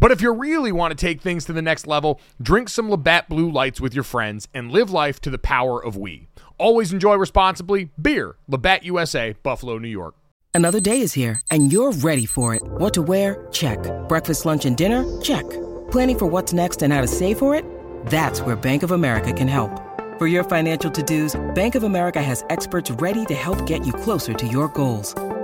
But if you really want to take things to the next level, drink some Labatt Blue Lights with your friends and live life to the power of we. Always enjoy responsibly. Beer, Labatt USA, Buffalo, New York. Another day is here, and you're ready for it. What to wear? Check. Breakfast, lunch, and dinner? Check. Planning for what's next and how to save for it? That's where Bank of America can help. For your financial to dos, Bank of America has experts ready to help get you closer to your goals.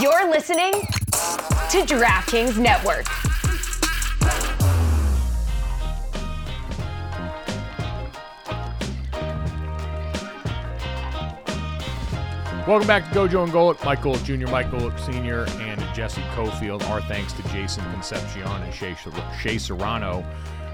You're listening to DraftKings Network. Welcome back to Gojo and Golic. Mike Golic Jr., Golic Sr., and Jesse Cofield. Our thanks to Jason Concepcion and Shea, Shea Serrano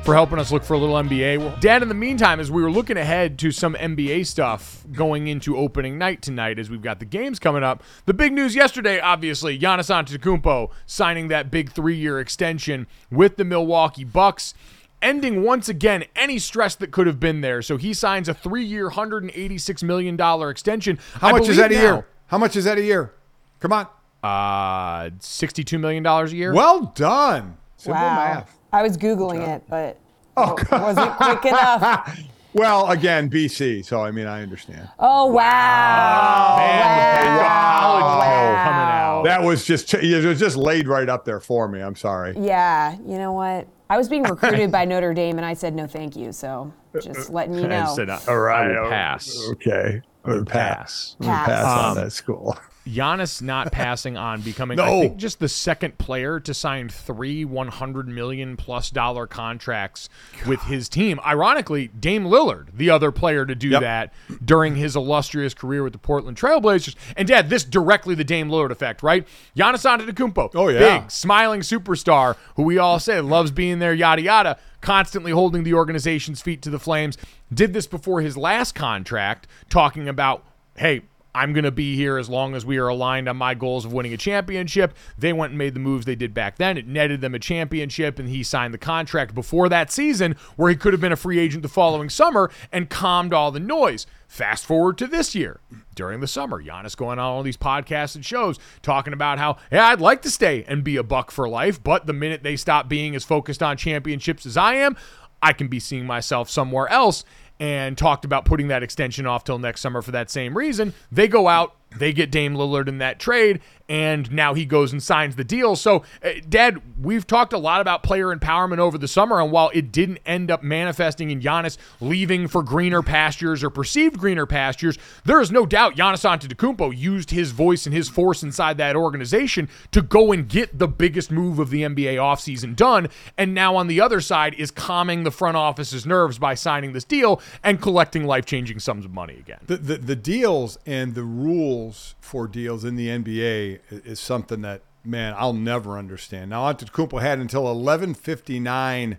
for helping us look for a little NBA. Well, Dad, in the meantime, as we were looking ahead to some NBA stuff going into opening night tonight, as we've got the games coming up, the big news yesterday, obviously, Giannis Antetokounmpo signing that big three-year extension with the Milwaukee Bucks ending once again any stress that could have been there. So he signs a three-year, $186 million extension. How I much is that a year? How much is that a year? Come on. Uh, $62 million a year. Well done. Simple wow. math. I was Googling it, but Oh, it wasn't quick enough. Well, again, BC, so I mean, I understand. Oh, wow. Man, with the Wow. coming out. That was just it was just laid right up there for me. I'm sorry. Yeah, you know what? I was being recruited by Notre Dame, and I said no, thank you. So just letting you I know. said, uh, All right, I will pass. Okay. I'm gonna Pass. pass. I'm gonna Pass. pass on Um, that school. Giannis not passing on becoming, I think, just the second player to sign three 100 million plus dollar contracts with his team. Ironically, Dame Lillard, the other player to do Yep. that during his illustrious career with the Portland Trailblazers. And Dad, this directly the Dame Lillard effect, right? Giannis Antetokounmpo, Oh, yeah. big smiling superstar who we all say loves being there, yada yada, constantly holding the organization's feet to the flames. Did this before his last contract, talking about, hey, I'm going to be here as long as we are aligned on my goals of winning a championship. They went and made the moves they did back then. It netted them a championship, and he signed the contract before that season, where he could have been a free agent the following summer and calmed all the noise. Fast forward to this year. During the summer, Giannis going on all these podcasts and shows talking about how, yeah, I'd like to stay and be a buck for life, but the minute they stop being as focused on championships as I am, I can be seeing myself somewhere else and talked about putting that extension off till next summer for that same reason. They go out, They get Dame Lillard in that trade, and now he goes and signs the deal. So, uh, Dad, we've talked a lot about player empowerment over the summer, and while it didn't end up manifesting in Giannis leaving for greener pastures or perceived greener pastures, there is no doubt Giannis Antetokounmpo used his voice and his force inside that organization to go and get the biggest move of the NBA offseason done, and now on the other side is calming the front office's nerves by signing this deal and collecting life-changing sums of money again. The, the, the deals and the rules for deals in the NBA is something that man I'll never understand. Now Antetokounmpo had until 11:59,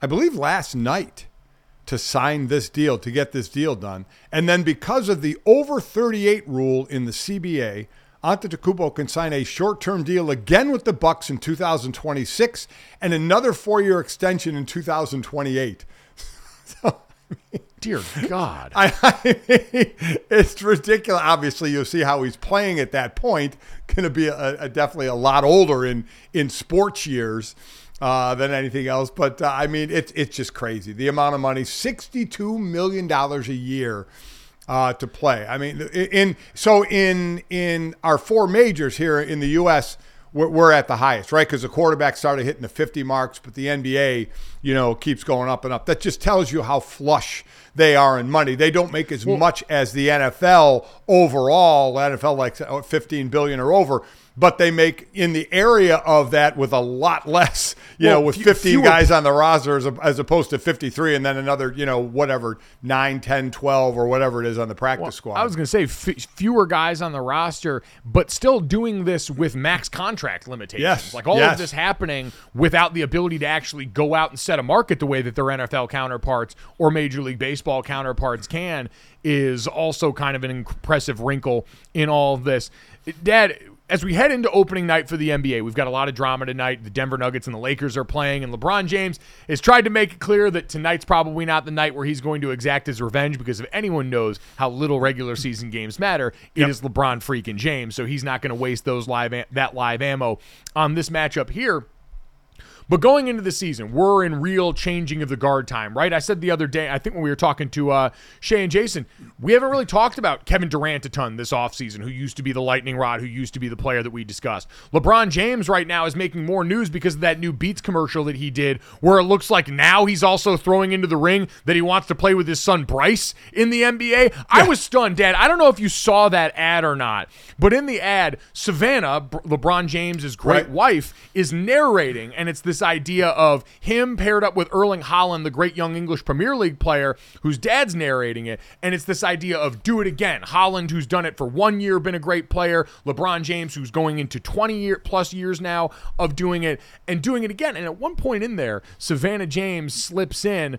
I believe, last night to sign this deal to get this deal done, and then because of the over 38 rule in the CBA. Antetokounmpo can sign a short-term deal again with the Bucks in 2026 and another four-year extension in 2028. so, Dear God. I, I mean, it's ridiculous. Obviously, you'll see how he's playing at that point. Going to be a, a, definitely a lot older in in sports years uh, than anything else. But uh, I mean, it's it's just crazy. The amount of money, sixty two million dollars a year. Uh, to play. I mean, in so in in our four majors here in the U.S., we're, we're at the highest, right? Because the quarterback started hitting the 50 marks, but the NBA, you know, keeps going up and up. That just tells you how flush they are in money. They don't make as much as the NFL overall. NFL like 15 billion or over, but they make in the area of that with a lot less, you well, know, with 15 fewer, guys on the roster as, as, opposed to 53 and then another, you know, whatever, 9, 10, 12 or whatever it is on the practice well, squad. I was going to say f- fewer guys on the roster, but still doing this with max contract limitations. Yes. Like all yes. of this happening without the ability to actually go out and set a market the way that their NFL counterparts or Major League Baseball counterparts can is also kind of an impressive wrinkle in all of this. Dad, as we head into opening night for the NBA, we've got a lot of drama tonight. The Denver Nuggets and the Lakers are playing, and LeBron James has tried to make it clear that tonight's probably not the night where he's going to exact his revenge because if anyone knows how little regular season games matter, it yep. is LeBron freaking James. So he's not going to waste those live that live ammo on this matchup here. But going into the season, we're in real changing of the guard time, right? I said the other day, I think when we were talking to uh, Shea and Jason, we haven't really talked about Kevin Durant a ton this offseason, who used to be the lightning rod, who used to be the player that we discussed. LeBron James right now is making more news because of that new Beats commercial that he did, where it looks like now he's also throwing into the ring that he wants to play with his son Bryce in the NBA. Yeah. I was stunned, Dad. I don't know if you saw that ad or not, but in the ad, Savannah, LeBron James's great right. wife, is narrating, and it's this idea of him paired up with Erling Haaland, the great young English Premier League player, whose dad's narrating it. And it's this idea of do it again. Haaland, who's done it for one year, been a great player. LeBron James, who's going into 20 year plus years now of doing it and doing it again. And at one point in there, Savannah James slips in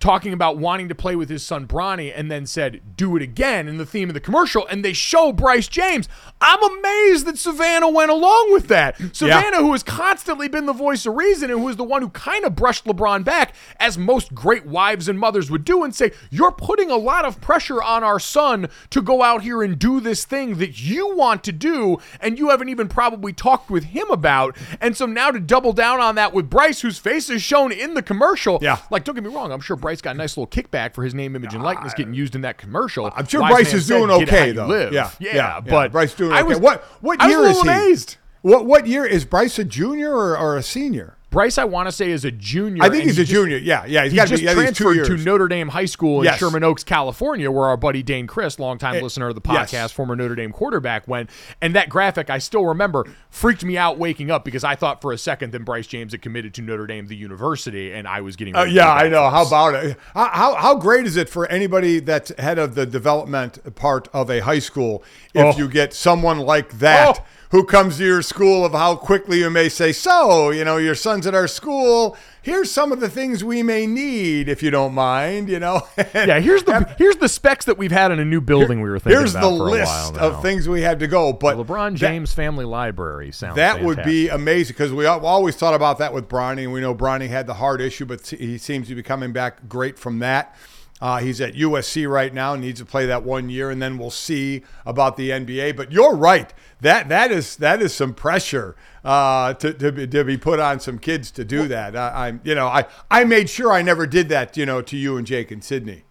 talking about wanting to play with his son Bronny and then said, do it again in the theme of the commercial. And they show Bryce James. I'm amazed that Savannah went along with that. Savannah, yeah. who has constantly been the voice of reason and who is the one who kind of brushed LeBron back, as most great wives and mothers would do, and say, You're putting a lot of pressure on our son to go out here and do this thing that you want to do, and you haven't even probably talked with him about. And so now to double down on that with Bryce, whose face is shown in the commercial. Yeah. Like, don't get me wrong, I'm sure Bryce got a nice little kickback for his name, image, and likeness getting used in that commercial. I'm sure Wise Bryce is doing okay though. Live. Yeah, yeah, yeah, but Bryce doing okay. I was, what what year is he? Amazed. What what year is Bryce a junior or, or a senior? Bryce, I want to say, is a junior. I think he's a just, junior. Yeah, yeah. He's he just be, transferred to Notre Dame High School in yes. Sherman Oaks, California, where our buddy Dayne Crist, longtime it, eh, listener of the podcast, yes. former Notre Dame quarterback, went. And that graphic, I still remember, freaked me out waking up because I thought for a second that Bryce James had committed to Notre Dame, the university, and I was getting. Uh, yeah, I know. How about it? How, how great is it for anybody that's head of the development part of a high school if oh. you get someone like that? Oh who comes to your school of how quickly you may say, So, you know, your son's at our school. Here's some of the things we may need, if you don't mind, you know. yeah, here's the here's the specs that we've had in a new building we were thinking about. here's the list of things we had to go. But the LeBron James that, Family Library sounds that fantastic. would be amazing because we always thought about that with Bronny, and we know Bronny had the heart issue, but he seems to be coming back great from that. Uh, he's at USC right now, needs to play that one year, and then we'll see about the NBA. But you're right that that is that is some pressure uh, to, to be, to, be, put on some kids to do that. I, am you know I I made sure I never did that you know to you and Jake and Sydney.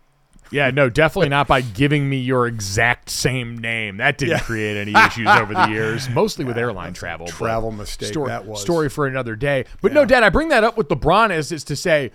Yeah, no, definitely not by giving me your exact same name. That didn't create any issues over the years, mostly with airline travel. travel mistake Story, that was. story for another day. But no, Dad, I bring that up with LeBron is is to say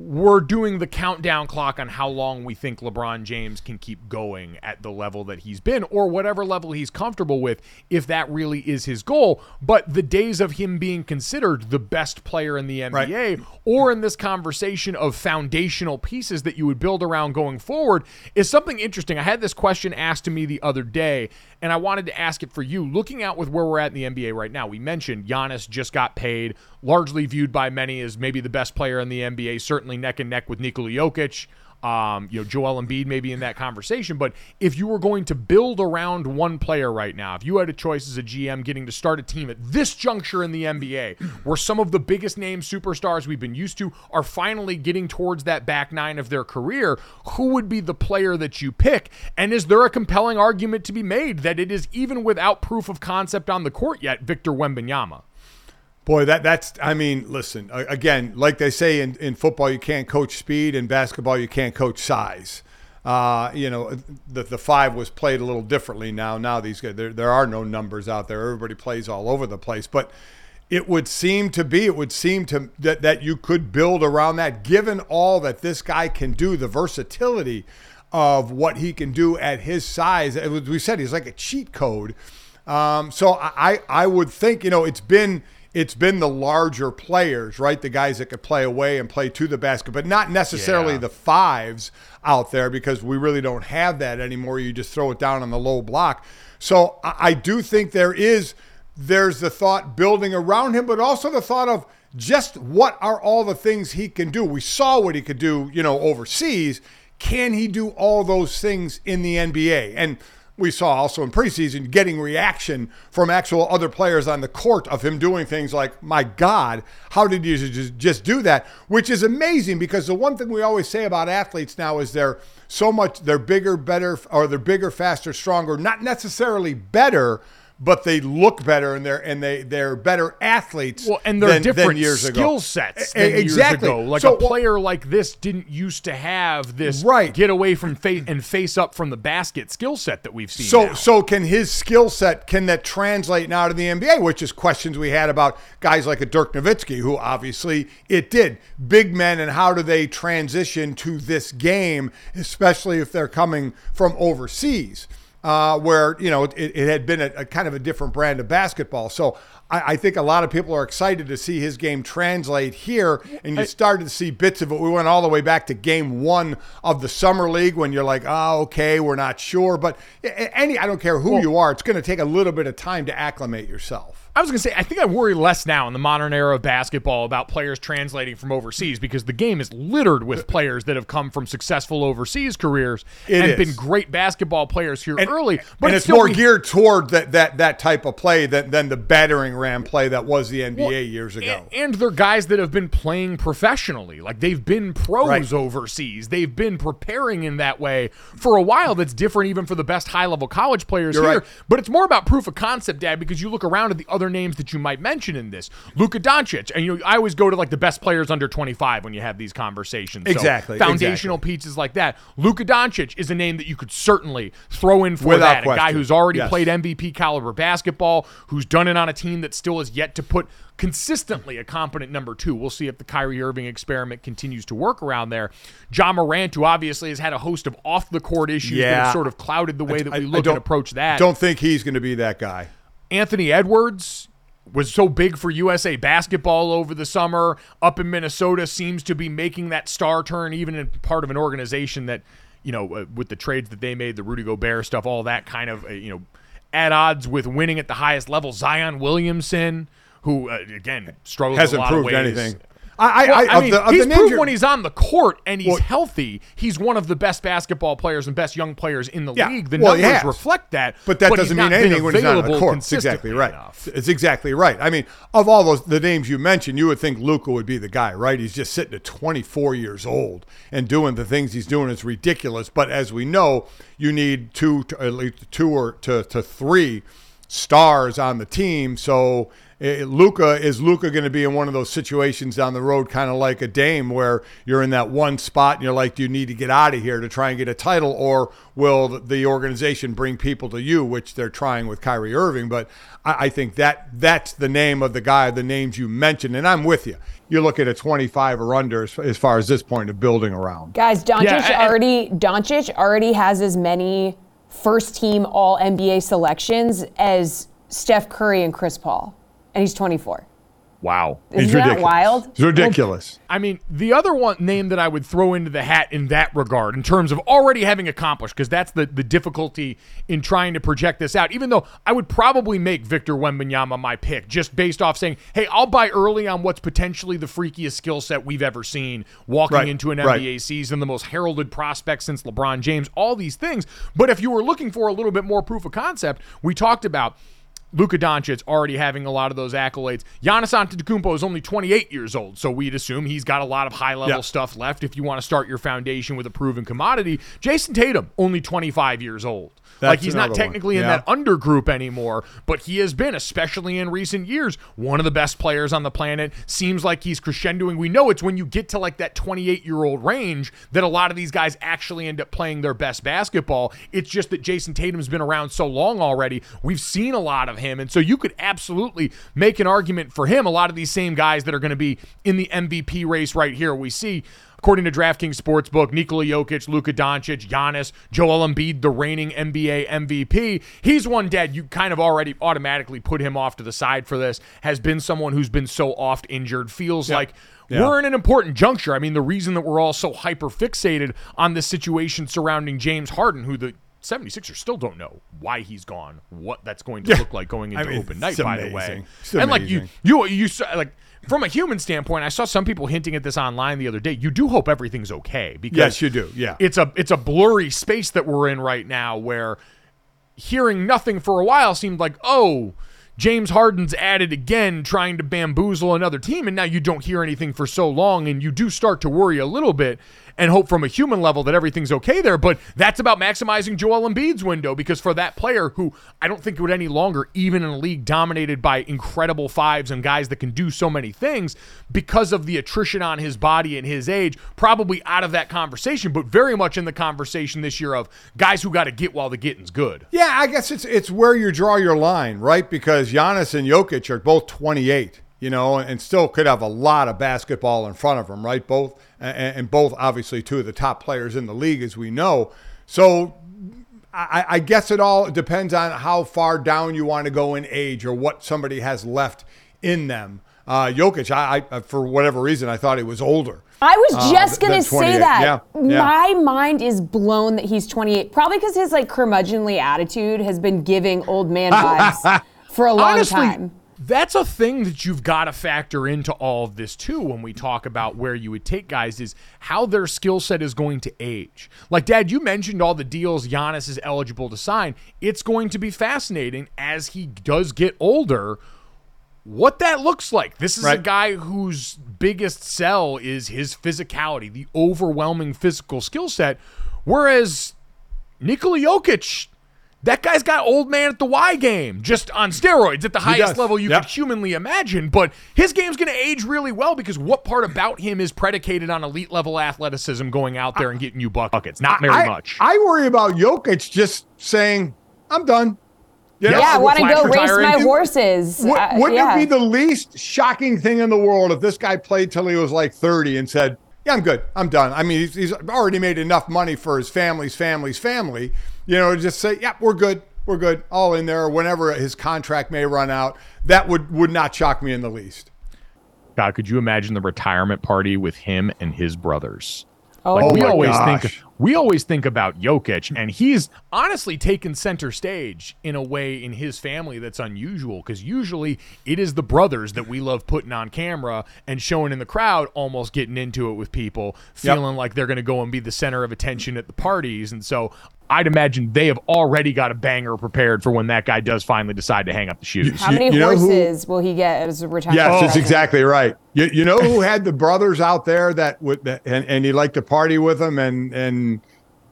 we're doing the countdown clock on how long we think LeBron James can keep going at the level that he's been or whatever level he's comfortable with if that really is his goal. But the days of him being considered the best player in the NBA or in this conversation of foundational pieces that you would build around going forward is something interesting. I had this question asked to me the other day and I wanted to ask it for you. Looking out with where we're at in the NBA right now, we mentioned Giannis just got paid, largely viewed by many as maybe the best player in the NBA, certainly neck and neck with Nikola Jokic. Um, you know, Joel Embiid maybe in that conversation. But if you were going to build around one player right now, if you had a choice as a GM getting to start a team at this juncture in the NBA, where some of the biggest name superstars we've been used to are finally getting towards that back nine of their career, who would be the player that you pick? And is there a compelling argument to be made that it is even without proof of concept on the court yet, Victor Wembanyama? Boy, that that's. I mean, listen. Again, like they say in, in football, you can't coach speed. In basketball, you can't coach size. Uh, you know, the the five was played a little differently now. Now these guys, there there are no numbers out there. Everybody plays all over the place. But it would seem to be. It would seem to that that you could build around that, given all that this guy can do, the versatility of what he can do at his size. As we said, he's like a cheat code. Um, so I, I would think, you know, it's been it's been the larger players, right? The guys that could play away and play to the basket, but not necessarily Yeah. the fives out there because we really don't have that anymore. You just throw it down on the low block. So I, I do think there is there's the thought building around him, but also the thought of just what are all the things he can do. We saw what he could do, you know, overseas. Can he do all those things in the NBA? And we saw also in preseason getting reaction from actual other players on the court of him doing things like, my God, how did you just, do that? Which is amazing because the one thing we always say about athletes now is they're so much, they're bigger, better, or they're bigger, faster, stronger, not necessarily better. But they look better and they're and they they're better athletes. Well, and they're than, than different years ago. skill sets E- than exactly. years ago. Like So, a player like this didn't used to have this Right. get away from face and face up from the basket skill set that we've seen. So, now. so can his skill set can that translate now to the NBA? Which is questions we had about guys like a Dirk Nowitzki, who obviously it did. Big men and how do they transition to this game, especially if they're coming from overseas, uh, where you know it, it had been a, a kind of a different brand of basketball. So. I I think a lot of people are excited to see his game translate here, and you started to see bits of it. We went all the way back to game one of the summer league when you're like, oh, okay, we're not sure. But any, I don't care who you are, it's going to take a little bit of time to acclimate yourself. I was going to say, I think I worry less now in the modern era of basketball about players translating from overseas because the game is littered with players that have come from successful overseas careers It and is. been great basketball players here early. But and it's still more geared toward that that that type of play than than the battering ram play that was the NBA Well, years ago. And, and they're guys that have been playing professionally. Like they've been pros Right. overseas. They've been preparing in that way for a while. That's different even for the best high level college players You're here. right. But it's more about proof of concept, Dad, because you look around at the other names that you might mention in this. Luka Doncic. And you know, I always go to like the best players under 25 when you have these conversations. So Exactly, foundational pieces like that. Luka Doncic is a name that you could certainly throw in for Without that. A guy who's already Yes. played MVP caliber basketball, who's done it on a team that still has yet to put consistently a competent number two. We'll see if the Kyrie Irving experiment continues to work around there. Ja Morant, who obviously has had a host of off the court issues that have sort of clouded the way that we I look and don't- approach that. Don't think he's going to be that guy. Anthony Edwards was so big for USA basketball over the summer up in Minnesota seems to be making that star turn even in part of an organization that you know uh, with the trades that they made the Rudy Gobert stuff all that kind of uh, you know at odds with winning at the highest level Zion Williamson who uh, again struggles Hasn't a lot of proved anything. I, Well, I, I mean, the, he's proved when he's on the court and he's Well- healthy, he's one of the best basketball players and best young players in the Yeah. league. The Well, numbers reflect that, But that he's doesn't mean anything when he's not on the court. It's exactly right. enough. It's exactly right. I mean, of all those the names you mentioned, you would think Luka would be the guy, right? He's just sitting at 24 years old and doing the things he's doing is ridiculous. But as we know, you need two, to, at least two or to, to three stars on the team. So Eh, Luka is Luka going to be in one of those situations down the road, kind of like a Dame, where you're in that one spot and you're like, do you need to get out of here to try and get a title, or will the organization bring people to you, which they're trying with Kyrie Irving? But I, I think that that's the name of the guy, the names you mentioned, and I'm with you. You're looking at 25 or under as, as far as this point of building around. Guys, Doncic Yeah, I- already Doncic already has as many first team All NBA selections as Steph Curry and Chris Paul, and he's 24. Wow. Isn't It's that ridiculous. wild? It's ridiculous. I mean, the other one name that I would throw into the hat in that regard, in terms of already having accomplished, because that's the, the difficulty in trying to project this out, even though I would probably make Victor Wembanyama my pick, just based off saying, hey, I'll buy early on what's potentially the freakiest skill set we've ever seen walking Right, into an right. NBA season, the most heralded prospect since LeBron James, all these things. But if you were looking for a little bit more proof of concept, we talked about Luka Doncic already having a lot of those accolades. Giannis Antetokounmpo is only 28 years old, so we'd assume he's got a lot of high level Yeah. stuff left if you want to start your foundation with a proven commodity. Jayson Tatum, only 25 years old. like he's not technically in that under group anymore, but he has been, especially in recent years, one of the best players on the planet. Seems like he's crescendoing. We know it's when you get to like that 28 year old range that a lot of these guys actually end up playing their best basketball. It's just that Jayson Tatum's been around so long already. We've seen a lot of him. And so you could absolutely make an argument for him. A lot of these same guys that are going to be in the MVP race right here, we see. According to DraftKings Sportsbook, Nikola Jokic, Luka Doncic, Giannis, Joel Embiid, the reigning NBA MVP. He's one dead. You kind of already automatically put him off to the side for this. Has been someone who's been so oft injured. Feels like Yeah. we're in an important juncture. I mean, the reason that we're all so hyper fixated on this situation surrounding James Harden, who the 76ers still don't know why he's gone, what that's going to look like going into I mean, open night, by the way. It's and like you, you, you saw like from a human standpoint, I saw some people hinting at this online the other day. You do hope everything's okay because Yes, you do. Yeah. it's a it's a blurry space that we're in right now where hearing nothing for a while seemed like oh. James Harden's at it again, trying to bamboozle another team, and now you don't hear anything for so long, and you do start to worry a little bit and hope from a human level that everything's okay there. But that's about maximizing Joel Embiid's window because for that player who I don't think would any longer, even in a league dominated by incredible fives and guys that can do so many things, because of the attrition on his body and his age, probably out of that conversation, but very much in the conversation this year of guys who got to get while the getting's good. Yeah, I guess it's it's where you draw your line, right? Because Giannis and Jokic are both 28, you know, and still could have a lot of basketball in front of them, right? Both and, both obviously two of the top players in the league, as we know. So I, I guess it all depends on how far down you want to go in age or what somebody has left in them. Uh, Jokic, I, I for whatever reason, I thought he was older. I was Uh, just th- gonna say that. Yeah, yeah. My mind is blown that he's 28. Probably because his like curmudgeonly attitude has been giving old man vibes for a long Honestly, time. That's a thing that you've got to factor into all of this too when we talk about where you would take guys is how their skill set is going to age. Like Dad, you mentioned all the deals Giannis is eligible to sign. It's going to be fascinating as he does get older what that looks like. This is a guy whose biggest sell is his physicality, the overwhelming physical skill set. Whereas Nikola Jokic, that guy's got old man at the Y game, just on steroids at the highest does. level you Yep. could humanly imagine. But his game's going to age really well because what part about him is predicated on elite level athleticism going out there and getting you buckets? Not very I, much. I worry about Jokic just saying, I'm done. You know? Yeah, I want to Flash go race my horses. Would, Uh, wouldn't yeah. it be the least shocking thing in the world if this guy played till he was like 30 and said, Yeah, I'm good. I'm done. I mean, he's, he's already made enough money for his family's family's family, you know, just say, Yeah, we're good. We're good. All in there. Whenever his contract may run out, that would, would not shock me in the least. God, could you imagine the retirement party with him and his brothers? Oh, Like we my always gosh. think we always think about Jokic, and he's honestly taken center stage in a way in his family that's unusual because usually it is the brothers that we love putting on camera and showing in the crowd, almost getting into it with people, feeling like they're going to go and be the center of attention at the parties. And so I'd imagine they have already got a banger prepared for when that guy does finally decide to hang up the shoes. How many you know who- horses will he get as a retirement? Yes, that's exactly right. You, you know who had the brothers out there that would and, and you like to party with them and and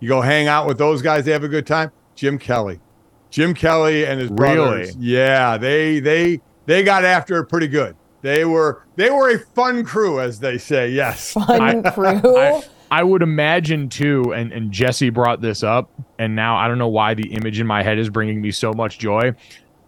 you go hang out with those guys, they have a good time? Jim Kelly. Jim Kelly and his brothers. Yeah, they they they got after it pretty good. They were they were a fun crew, as they say. Yes, Fun crew. I, I would imagine too, and, and Jesse brought this up, and now I don't know why the image in my head is bringing me so much joy.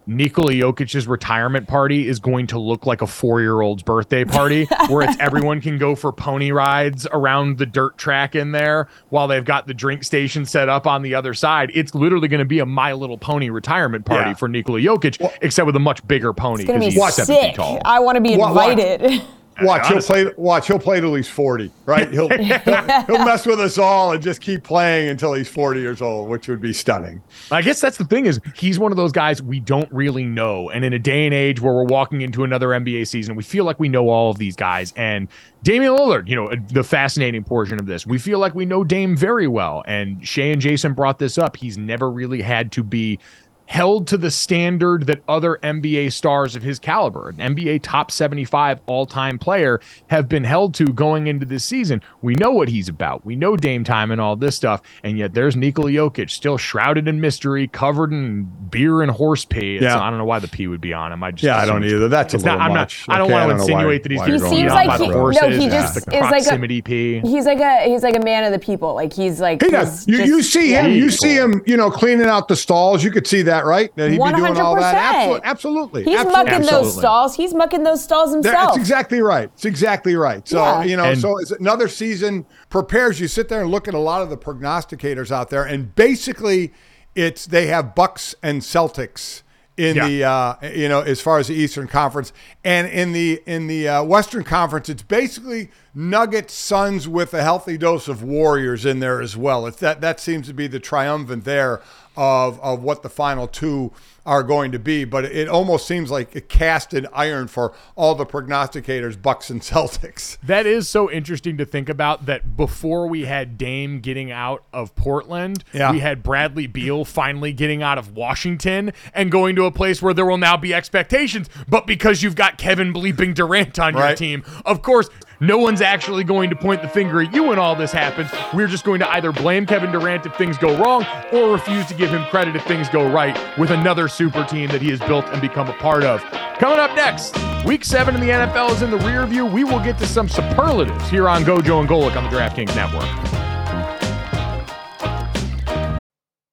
Nikola Jokic's retirement party is going to look like a four-year-old's birthday party, where it's everyone can go for pony rides around the dirt track in there while they've got the drink station set up on the other side. It's literally going to be a My Little Pony retirement party Yeah. for Nikola Jokic, except with a much bigger pony because be he's seven feet sick. tall. I want to be Wa- watch. Watch, he'll play. Watch, he'll play till he's forty. Right? He'll, he'll he'll mess with us all and just keep playing until he's forty years old, which would be stunning. I guess that's the thing is he's one of those guys we don't really know. And in a day and age where we're walking into another NBA season, we feel like we know all of these guys. And Damian Lillard, you know, uh, the fascinating portion of this, we feel like we know Dame very well. And Shea and Jason brought this up. He's never really had to be held to the standard that other NBA stars of his caliber, an NBA top 75 all time player, have been held to going into this season. We know what he's about. We know Dame time and all this stuff. And yet there's Nikola Jokic still shrouded in mystery, covered in beer and horse pee. It's- Yeah. I don't know why the pee would be on him. I just Yeah, I don't either. That's a it's not, little I'm much. Not, I don't Okay, want to don't why- insinuate that he's why being you're He seems like by he- the no, he just the is like a- proximity pee. he's like a he's like a man of the people. Like he's like He he's does. You, just- you see him. You Cool. see him. You know, cleaning out the stalls. You could see that, right? That he'd be doing all that. 100%. Absolutely. Absolutely. He's absolutely. mucking those stalls. He's mucking those stalls himself. That's exactly right. It's exactly right. So, Yeah. you know, And- so it's another season prepares you sit there and look at a lot of the prognosticators out there and basically it's they have Bucks and Celtics in Yeah. the uh, you know as far as the Eastern Conference and in the in the uh, Western Conference it's basically Nuggets Suns with a healthy dose of Warriors in there as well. It's that that seems to be the triumvirate there of of what the final two are going to be, but it almost seems like a cast in iron for all the prognosticators, Bucks and Celtics. That is so interesting to think about that before we had Dame getting out of Portland, Yeah. we had Bradley Beal finally getting out of Washington and going to a place where there will now be expectations. But because you've got Kevin bleeping Durant on your team, of course, no one's actually going to point the finger at you when all this happens. We're just going to either blame Kevin Durant if things go wrong or refuse to give him credit if things go right with another super team that he has built and become a part of. Coming up next, week seven in the NFL is in the rear view. We will get to some superlatives here on Gojo and Golic on the DraftKings Network.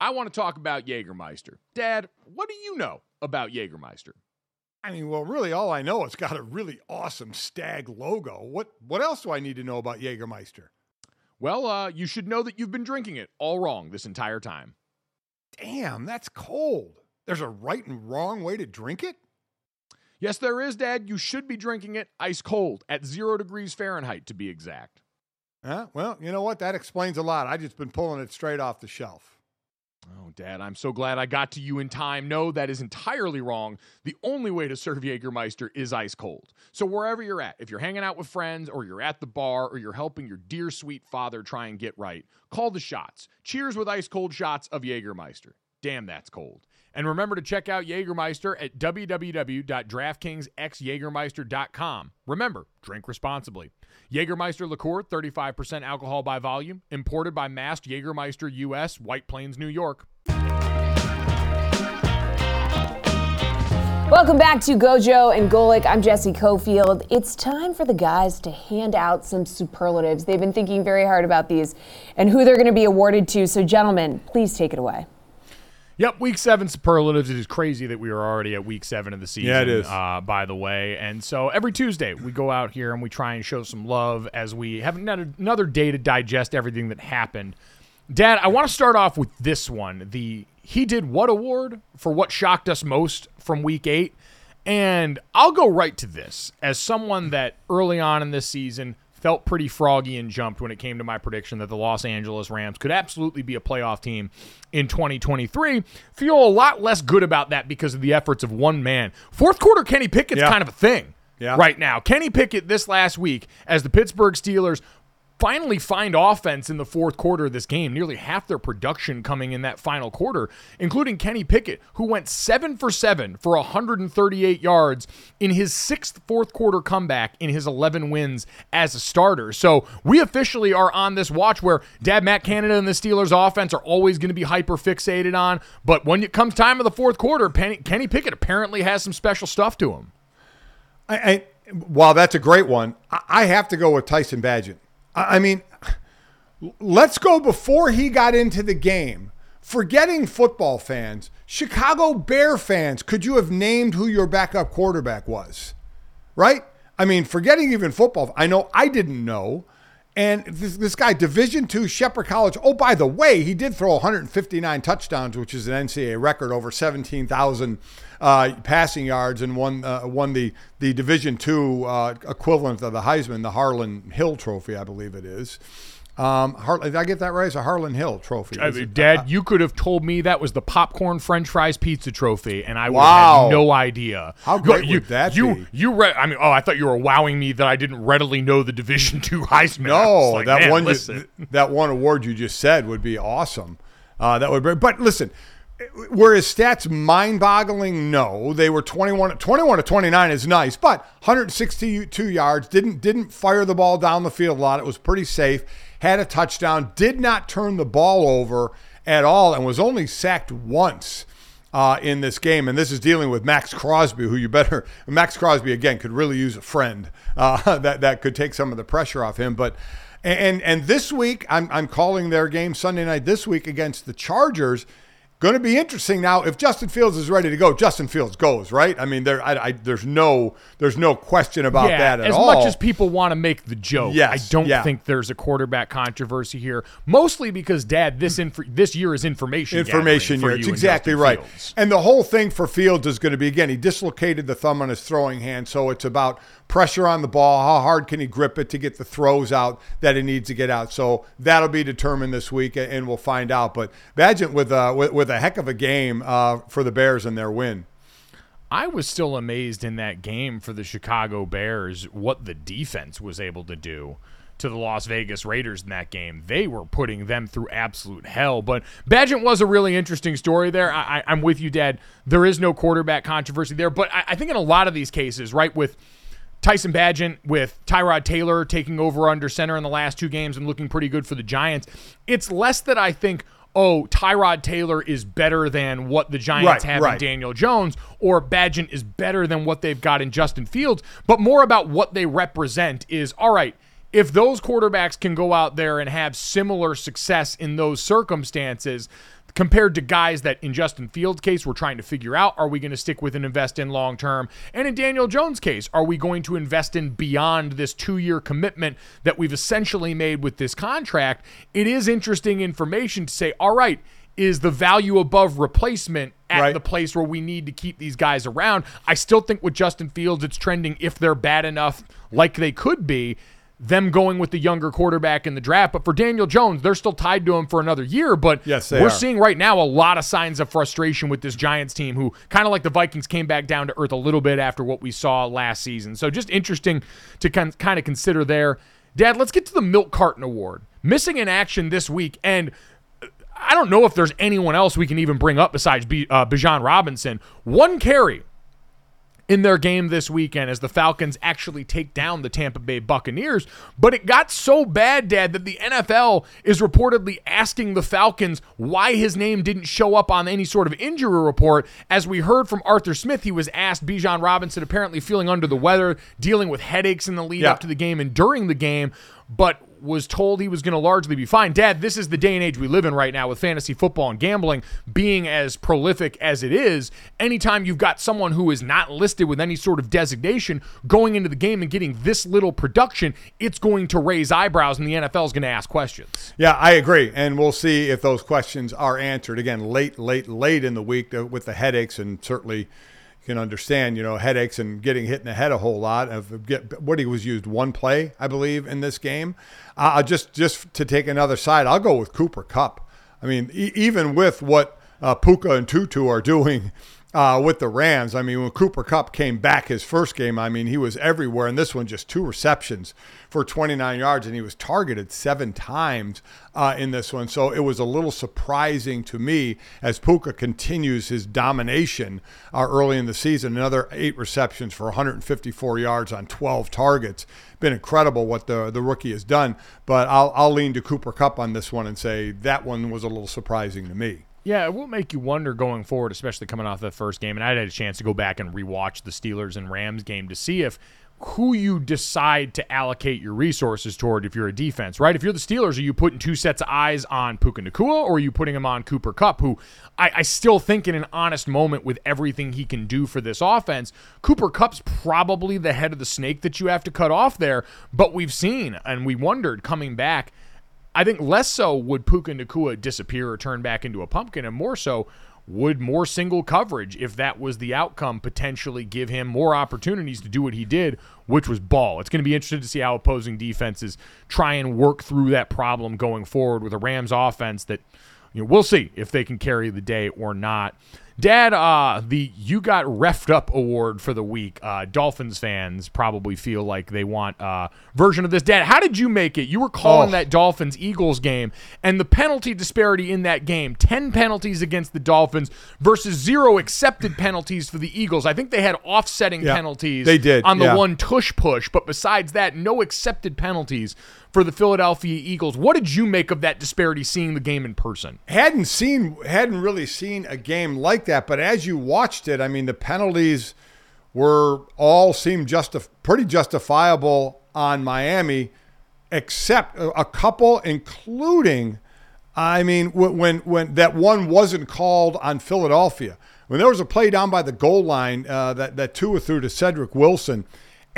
I want to talk about Jägermeister. Dad, what do you know about Jägermeister? I mean, well, really, all I know it's got a really awesome stag logo. What what else do I need to know about Jägermeister? Well, uh, you should know that you've been drinking it all wrong this entire time. Damn, that's cold. There's a right and wrong way to drink it. Yes, there is, Dad. You should be drinking it ice cold at zero degrees Fahrenheit to be exact. Huh? Well, you know what? That explains a lot. I just been pulling it straight off the shelf. Oh, Dad, I'm so glad I got to you in time. No, that is entirely wrong. The only way to serve Jägermeister is ice cold. So, wherever you're at, if you're hanging out with friends or you're at the bar or you're helping your dear sweet father try and get right, call the shots. Cheers with ice cold shots of Jägermeister. Damn, that's cold. And remember to check out Jägermeister at www.draftkingsxjagermeister.com. Remember, drink responsibly. Jägermeister liqueur, 35% alcohol by volume, imported by Mast Jägermeister US, White Plains, New York. Welcome back to Gojo and Golic. I'm Jesse Cofield. It's time for the guys to hand out some superlatives. They've been thinking very hard about these and who they're going to be awarded to. So, gentlemen, please take it away. Yep, week seven superlatives. It is crazy that we are already at week seven of the season. Yeah, it is. Uh, by the way, and so every Tuesday we go out here and we try and show some love as we have another, another day to digest everything that happened. Dad, I want to start off with this one: the He Did What Award for what shocked us most from week eight. And I'll go right to this as someone that early on in this season felt pretty froggy and jumped when it came to my prediction that the Los Angeles Rams could absolutely be a playoff team in 2023. Feel a lot less good about that because of the efforts of one man. Fourth quarter Kenny Pickett's Yeah. kind of a thing Yeah. right now. Kenny Pickett this last week as the Pittsburgh Steelers finally find offense in the fourth quarter of this game. Nearly half their production coming in that final quarter, including Kenny Pickett, who went seven for seven for 138 yards in his sixth fourth quarter comeback in his 11 wins as a starter. So we officially are on this watch where Dad Matt Canada and the Steelers offense are always going to be hyper fixated on. But when it comes time of the fourth quarter, Kenny Pickett apparently has some special stuff to him. I, I, while that's a great one, I, I have to go with Tyson Bagent. I, mean, let's go before he got into the game. Forgetting football fans, Chicago Bear fans, could you have named who your backup quarterback was? Right? I mean, forgetting even football, I know I didn't know. And this, this guy, Division two Shepherd College. Oh, by the way, he did throw 159 touchdowns, which is an NCAA record, over 17,000 uh, passing yards, and won uh, won the the Division two uh, equivalent of the Heisman, the Harlan Hill Trophy, I believe it is. Um, Har- did I get that right? It's a Harlan Hill Trophy. I Is mean, it? Dad, you could have told me that was the popcorn French fries pizza trophy, and I would Wow. have had no idea. How great you, would that you, be? You, re- I mean, oh, I thought you were wowing me that I didn't readily know the Division Two Heisman. No, like, that one you, that one award you just said would be awesome. Uh, that would be, but listen, were his stats mind-boggling? No, they were 21, 21 to 29 is nice, but 162 yards, didn't didn't fire the ball down the field a lot. It was pretty safe. Had a touchdown, did not turn the ball over at all, and was only sacked once uh, in this game. And this is dealing with Maxx Crosby, who you better Maxx Crosby again could really use a friend uh, that that could take some of the pressure off him. But and and this week I'm I'm calling their game Sunday night this week against the Chargers. Going to be interesting now. If Justin Fields is ready to go, Justin Fields goes right. I mean, there I, I, there's no there's no question about yeah, that at as all. As much as people want to make the joke, Yes, I don't yeah. think there's a quarterback controversy here. Mostly because, Dad, this inf- this year is information information year. It's exactly Justin right. Fields. And the whole thing for Fields is going to be again, he dislocated the thumb on his throwing hand, so it's about pressure on the ball. How hard can he grip it to get the throws out that he needs to get out? So that'll be determined this week, and we'll find out. But Bagent with uh, with, with a heck of a game uh, for the Bears and their win. I was still amazed in that game for the Chicago Bears what the defense was able to do to the Las Vegas Raiders in that game. They were putting them through absolute hell. But Bagent was a really interesting story there. I, I'm with you, Dad. There is no quarterback controversy there. But I, I think in a lot of these cases, right, with Tyson Bagent with Tyrod Taylor taking over under center in the last two games and looking pretty good for the Giants. It's less that I think, oh, Tyrod Taylor is better than what the Giants Right, have right. in Daniel Jones, or Bagent is better than what they've got in Justin Fields, but more about what they represent is all right. If those quarterbacks can go out there and have similar success in those circumstances, compared to guys that in Justin Fields' case we're trying to figure out are we going to stick with and invest in long term? And in Daniel Jones' case are we going to invest in beyond this 2-year commitment that we've essentially made with this contract? It is interesting information to say all right is the value above replacement at Right. the place where we need to keep these guys around? I still think with Justin Fields it's trending if they're bad enough like they could be them going with the younger quarterback in the draft but for Daniel Jones they're still tied to him for another year but Yes, we're are. seeing right now a lot of signs of frustration with this Giants team, who kind of like the Vikings came back down to earth a little bit after what we saw last season. So just interesting to kind kind of consider there. Dad, let's get to the Milk Carton Award. Missing in action this week, and I don't know if there's anyone else we can even bring up besides B, uh, Bijan Robinson. One carry in their game this weekend as the Falcons actually take down the Tampa Bay Buccaneers. But it got so bad, Dad, that the NFL is reportedly asking the Falcons why his name didn't show up on any sort of injury report. As we heard from Arthur Smith, he was asked Bijan Robinson apparently feeling under the weather, dealing with headaches in the lead Yeah. up to the game and during the game, but was told he was going to largely be fine. Dad, this is the day and age we live in right now with fantasy football and gambling being as prolific as it is. Anytime you've got someone who is not listed with any sort of designation going into the game and getting this little production, it's going to raise eyebrows and the NFL is going to ask questions. Yeah, I agree, and we'll see if those questions are answered again late, late, late in the week with the headaches, and certainly can understand, you know, headaches and getting hit in the head a whole lot. Of get what he was used one play, I believe, in this game. Uh, just just to take another side, I'll go with Cooper Kupp. I mean, e- even with what uh, Puka and Tutu are doing uh, with the Rams. I mean, when Cooper Kupp came back his first game, I mean, he was everywhere. And this one, just two receptions for 29 yards, and he was targeted seven times uh, in this one. So it was a little surprising to me as Puka continues his domination uh, early in the season. Another eight receptions for 154 yards on 12 targets. Been incredible what the the rookie has done. But I'll I'll lean to Cooper Kupp on this one and say that one was a little surprising to me. Yeah, it will make you wonder going forward, especially coming off that first game. And I had a chance to go back and rewatch the Steelers and Rams game to see if who you decide to allocate your resources toward if you're a defense, right? If you're the Steelers, are you putting two sets of eyes on Puka Nacua or are you putting him on Cooper Kupp, who I, I, still think in an honest moment with everything he can do for this offense, Cooper Kupp's probably the head of the snake that you have to cut off there. But we've seen and we wondered coming back. I think less so would Puka Nacua disappear or turn back into a pumpkin, and more so would more single coverage, if that was the outcome, potentially give him more opportunities to do what he did, which was ball? It's going to be interesting to see how opposing defenses try and work through that problem going forward with a Rams offense that you know, we'll see if they can carry the day or not. Dad, uh, the You Got Refed Up award for the week. Uh, Dolphins fans probably feel like they want a uh, version of this. Dad, how did you make it? You were calling oh. that Dolphins Eagles game, and the penalty disparity in that game 10 penalties against the Dolphins versus zero accepted penalties for the Eagles. I think they had offsetting yeah, penalties they did, on the yeah. one tush push, but besides that, no accepted penalties for the Philadelphia Eagles. What did you make of that disparity seeing the game in person? Hadn't seen hadn't really seen a game like that, but as you watched it, I mean the penalties were all seemed just pretty justifiable on Miami except a couple including I mean when when that one wasn't called on Philadelphia. When there was a play down by the goal line uh, that that Tua threw to Cedrick Wilson,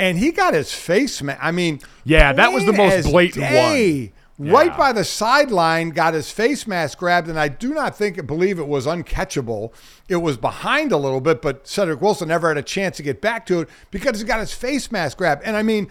and he got his face. Ma- I mean, yeah, that was the most blatant day. one. Yeah. Right by the sideline, got his face mask grabbed, and I do not think believe it was uncatchable. It was behind a little bit, but Cedrick Wilson never had a chance to get back to it because he got his face mask grabbed. And I mean,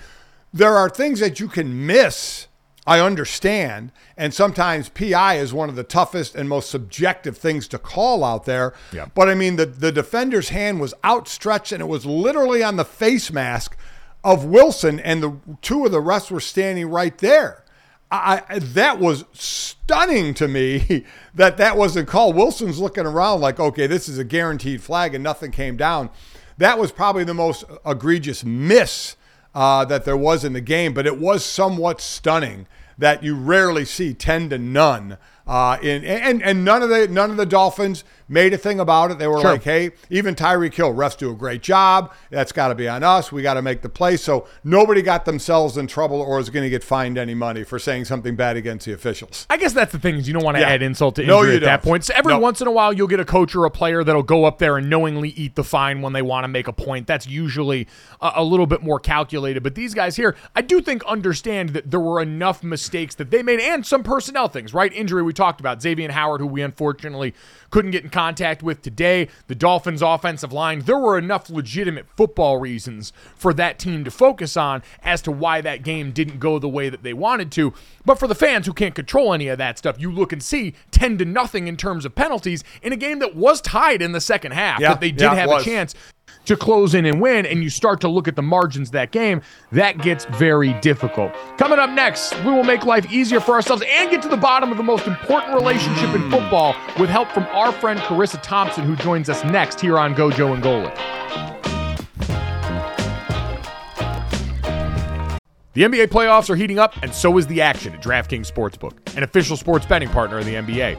there are things that you can miss. I understand. And sometimes PI is one of the toughest and most subjective things to call out there. Yeah. But I mean, the, the defender's hand was outstretched and it was literally on the face mask of Wilson, and the two of the rest were standing right there. I, that was stunning to me that that wasn't called. Wilson's looking around like, okay, this is a guaranteed flag, and nothing came down. That was probably the most egregious miss uh, that there was in the game, but it was somewhat stunning that you rarely see 10 to none uh, in, and and none of the none of the Dolphins made a thing about it. They were sure. like, "Hey, even Tyreek Hill, refs do a great job. That's got to be on us. We got to make the play." So nobody got themselves in trouble or is going to get fined any money for saying something bad against the officials. I guess that's the thing is you don't want to yeah. add insult to injury no, at don't. that point. So every once in a while, you'll get a coach or a player that'll go up there and knowingly eat the fine when they want to make a point. That's usually a, a little bit more calculated. But these guys here, I do think understand that there were enough mistakes that they made and some personnel things. Right, injury we talked about Xavier Howard, who we unfortunately couldn't get in contact with today. The Dolphins' offensive line. There were enough legitimate football reasons for that team to focus on as to why that game didn't go the way that they wanted to. But for the fans who can't control any of that stuff, you look and see 10 to nothing in terms of penalties in a game that was tied in the second half. Yeah, that they did yeah, have a chance to close in and win, and you start to look at the margins that game, that gets very difficult. Coming up next, we will make life easier for ourselves and get to the bottom of the most important relationship in football with help from our friend Charissa Thompson, who joins us next here on Gojo and Golic. The NBA playoffs are heating up, and so is the action at DraftKings Sportsbook, an official sports betting partner of the NBA.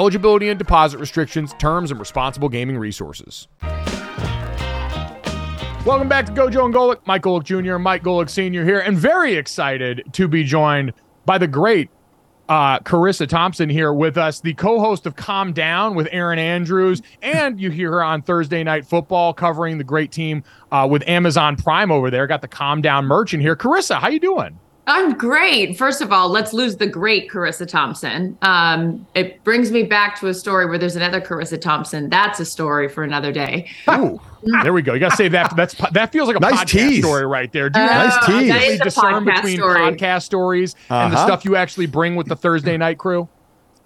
eligibility and deposit restrictions, terms, and responsible gaming resources. Welcome back to Gojo and Golic. Mike Golic Jr., and Mike Golic Sr. here, and very excited to be joined by the great Uh, Charissa Thompson here with us, the co-host of Calm Down with Erin Andrews, and you hear her on Thursday Night Football covering the great team uh, with Amazon Prime over there. Got the Calm Down merch in here. Charissa, how you doing? I'm great. First of all, let's lose the great Charissa Thompson. Um, it brings me back to a story where there's another Charissa Thompson. That's a story for another day. Ooh, there we go. You got to save that. That's that feels like a Nice podcast tease. story right there. Do you Uh, Nice to tease. that is a discern podcast between story. podcast stories and the Uh-huh. stuff you actually bring with the Thursday night crew?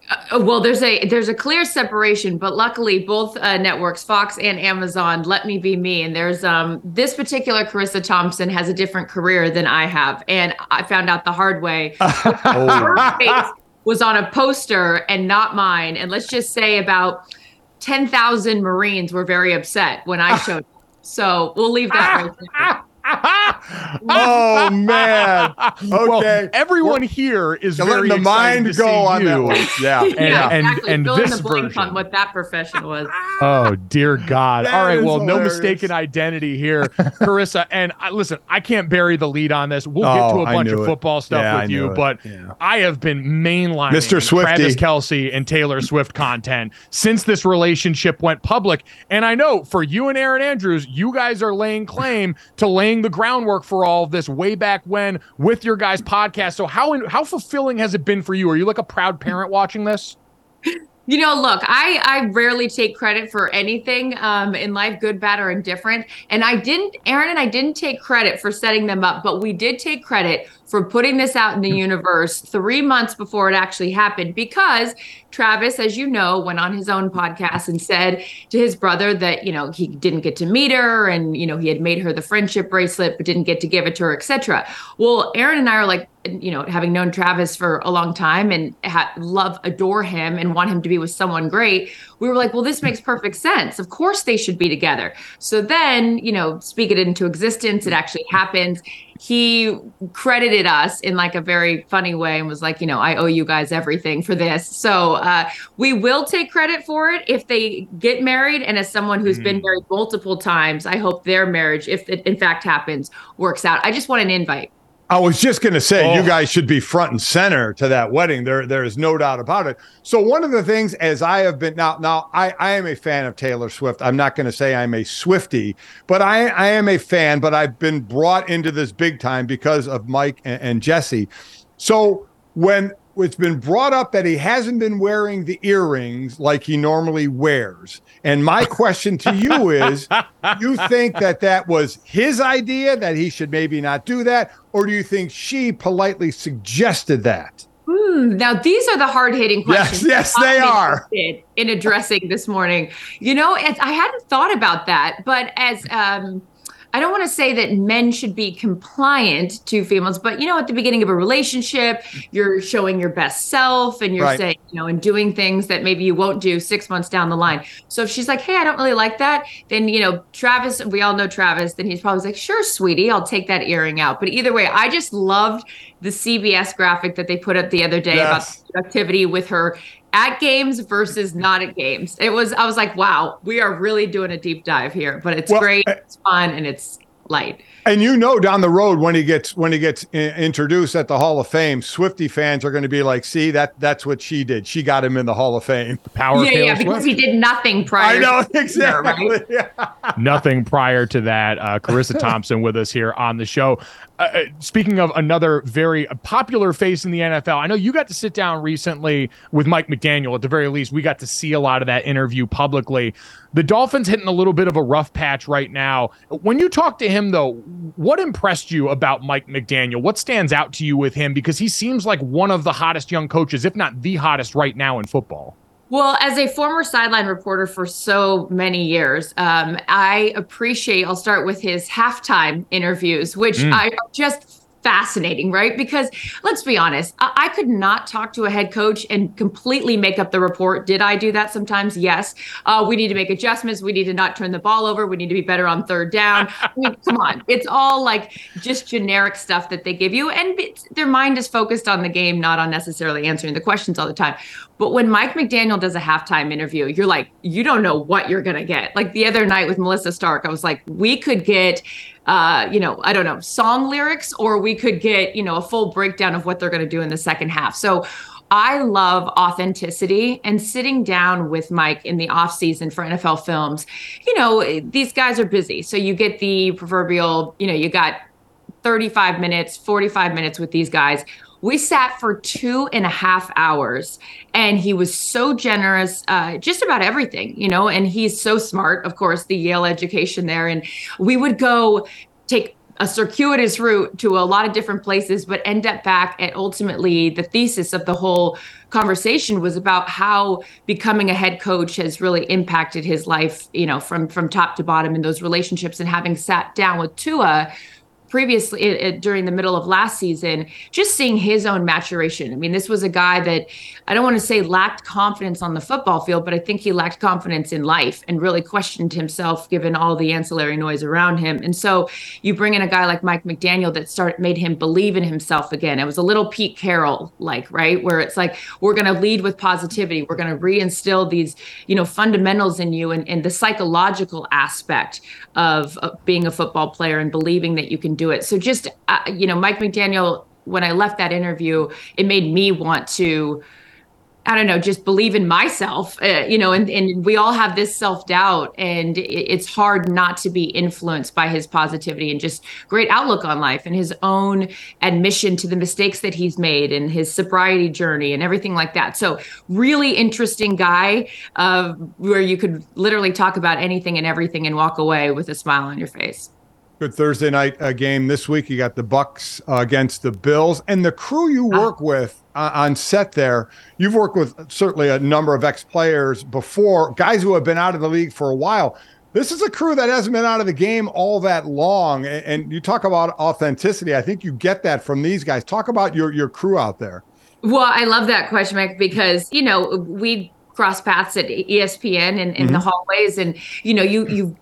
Uh, Well, there's a there's a clear separation, but luckily both uh, networks, Fox and Amazon, let me be me. And there's um this particular Charissa Thompson has a different career than I have, and I found out the hard way. Her face was on a poster and not mine. And let's just say about ten thousand Marines were very upset when I showed. up. So we'll leave that right there. Oh man. Okay. Well, everyone here is You're very letting the mind go on that you. one. Yeah. And- yeah, and- exactly. and Fill in this the blank version. on what that profession was. Oh dear God! That All right, is well, no mistaken identity here, Charissa. And I, listen, I can't bury the lead on this. We'll get Oh, to a I bunch of knew it. football stuff Yeah, with you, it. but Yeah. I have been mainlining Mr. Swiftie. Travis Kelce and Taylor Swift content since this relationship went public. And I know for you and Erin Andrews, you guys are laying claim to laying the groundwork for all of this way back when with your guys' podcast. So how in, how fulfilling has it been for you? Are you like a proud parent watching this? You know, look, I I rarely take credit for anything um, in life, good, bad, or indifferent. And I didn't, Erin and I didn't take credit for setting them up, but we did take credit for putting this out in the universe three months before it actually happened because Travis, as you know, went on his own podcast and said to his brother that, you know, he didn't get to meet her and, you know, he had made her the friendship bracelet, but didn't get to give it to her, etc. Well, Erin and I are like, you know, having known Travis for a long time and ha- love, adore him and want him to be with someone great, we were like, well, this makes perfect sense. Of course they should be together. So then, you know, speak it into existence. It actually happens. He credited us in like a very funny way and was like, you know, I owe you guys everything for this. So uh, we will take credit for it if they get married. And as someone who's been married multiple times, I hope their marriage, if it in fact happens, works out. I just want an invite. I was just going to say, Oh. you guys should be front and center to that wedding. There, there is no doubt about it. So one of the things, as I have been now, now I, I am a fan of Taylor Swift. I'm not going to say I'm a Swiftie, but I, I am a fan. But I've been brought into this big time because of Mike and, and Jesse. So when it's been brought up that he hasn't been wearing the earrings like he normally wears, and my question to you is, you think that that was his idea that he should maybe not do that, or do you think she politely suggested that? Hmm, now these are the hard-hitting Yes, questions. yes, I'm they are. interested In addressing this morning, you know, it's, I hadn't thought about that, but as um, I don't want to say that men should be compliant to females, but you know, at the beginning of a relationship, you're showing your best self, and you're Right. saying, you know, and doing things that maybe you won't do six months down the line. So if she's like, "Hey, I don't really like that," then you know, Travis, we all know Travis, then he's probably like, "Sure, sweetie, I'll take that earring out." But either way, I just loved the CBS graphic that they put up the other day Yes. about activity with her at games versus not at games. It was I was like, wow, we are really doing a deep dive here, but it's Well, great, it's fun, and it's light. And you know, down the road when he gets when he gets i- introduced at the Hall of Fame, Swiftie fans are going to be like, "See that that's what she did. She got him in the Hall of Fame." Power yeah, yeah, because Swift. he did nothing prior. I know to this year, exactly. right? Yeah. Nothing prior to that. Uh, Charissa Thompson with us here on the show. Uh, Uh, speaking of another very popular face in the NFL, I know you got to sit down recently with Mike McDaniel. At the very least, we got to see a lot of that interview publicly. The Dolphins hitting a little bit of a rough patch right now. When you talk to him, though, what impressed you about Mike McDaniel? What stands out to you with him? Because he seems like one of the hottest young coaches, if not the hottest right now in football. Well, as a former sideline reporter for so many years, um, I appreciate, I'll start with his halftime interviews, which I just fascinating, right? Because let's be honest, I, I could not talk to a head coach and completely make up the report. Did I do that sometimes? Yes. Uh, we need to make adjustments. We need to not turn the ball over. We need to be better on third down. I mean, come on. It's all like just generic stuff that they give you. And their mind is focused on the game, not on necessarily answering the questions all the time. But when Mike McDaniel does a halftime interview, you're like, you don't know what you're going to get. Like the other night with Melissa Stark, I was like, we could get, uh, you know, I don't know, song lyrics, or we could get, you know, a full breakdown of what they're going to do in the second half. So I love authenticity and sitting down with Mike in the off season for NFL films. You know, these guys are busy. So you get the proverbial, you know, you got 35 minutes, 45 minutes with these guys. We sat for two and a half hours and he was so generous, uh, just about everything, you know, and he's so smart, of course, the Yale education there. And we would go take a circuitous route to a lot of different places, but end up back at ultimately the thesis of the whole conversation was about how becoming a head coach has really impacted his life, you know, from from top to bottom in those relationships and having sat down with Tua previously it, it, during the middle of last season, just seeing his own maturation. I mean, this was a guy that I don't want to say lacked confidence on the football field, but I think he lacked confidence in life and really questioned himself given all the ancillary noise around him. And so you bring in a guy like Mike McDaniel that start made him believe in himself again. It was a little Pete Carroll like, right? Where it's like, we're going to lead with positivity. We're going to reinstill these, you know, fundamentals in you and, and the psychological aspect of, of being a football player and believing that you can do it. So just uh, you know, Mike McDaniel. When I left that interview, it made me want to. I don't know, just believe in myself, uh, you know, and, and we all have this self doubt, and it's hard not to be influenced by his positivity and just great outlook on life and his own admission to the mistakes that he's made and his sobriety journey and everything like that. So, really interesting guy, uh, where you could literally talk about anything and everything and walk away with a smile on your face. Good Thursday night uh, game this week. You got the Bucs uh, against the Bills, and the crew you ah. work with uh, on set there. You've worked with certainly a number of ex players before, guys who have been out of the league for a while. This is a crew that hasn't been out of the game all that long, and, and you talk about authenticity. I think you get that from these guys. Talk about your your crew out there. Well, I love that question, Mike, because you know we cross paths at ESPN and in, in mm-hmm. the hallways, and you know you you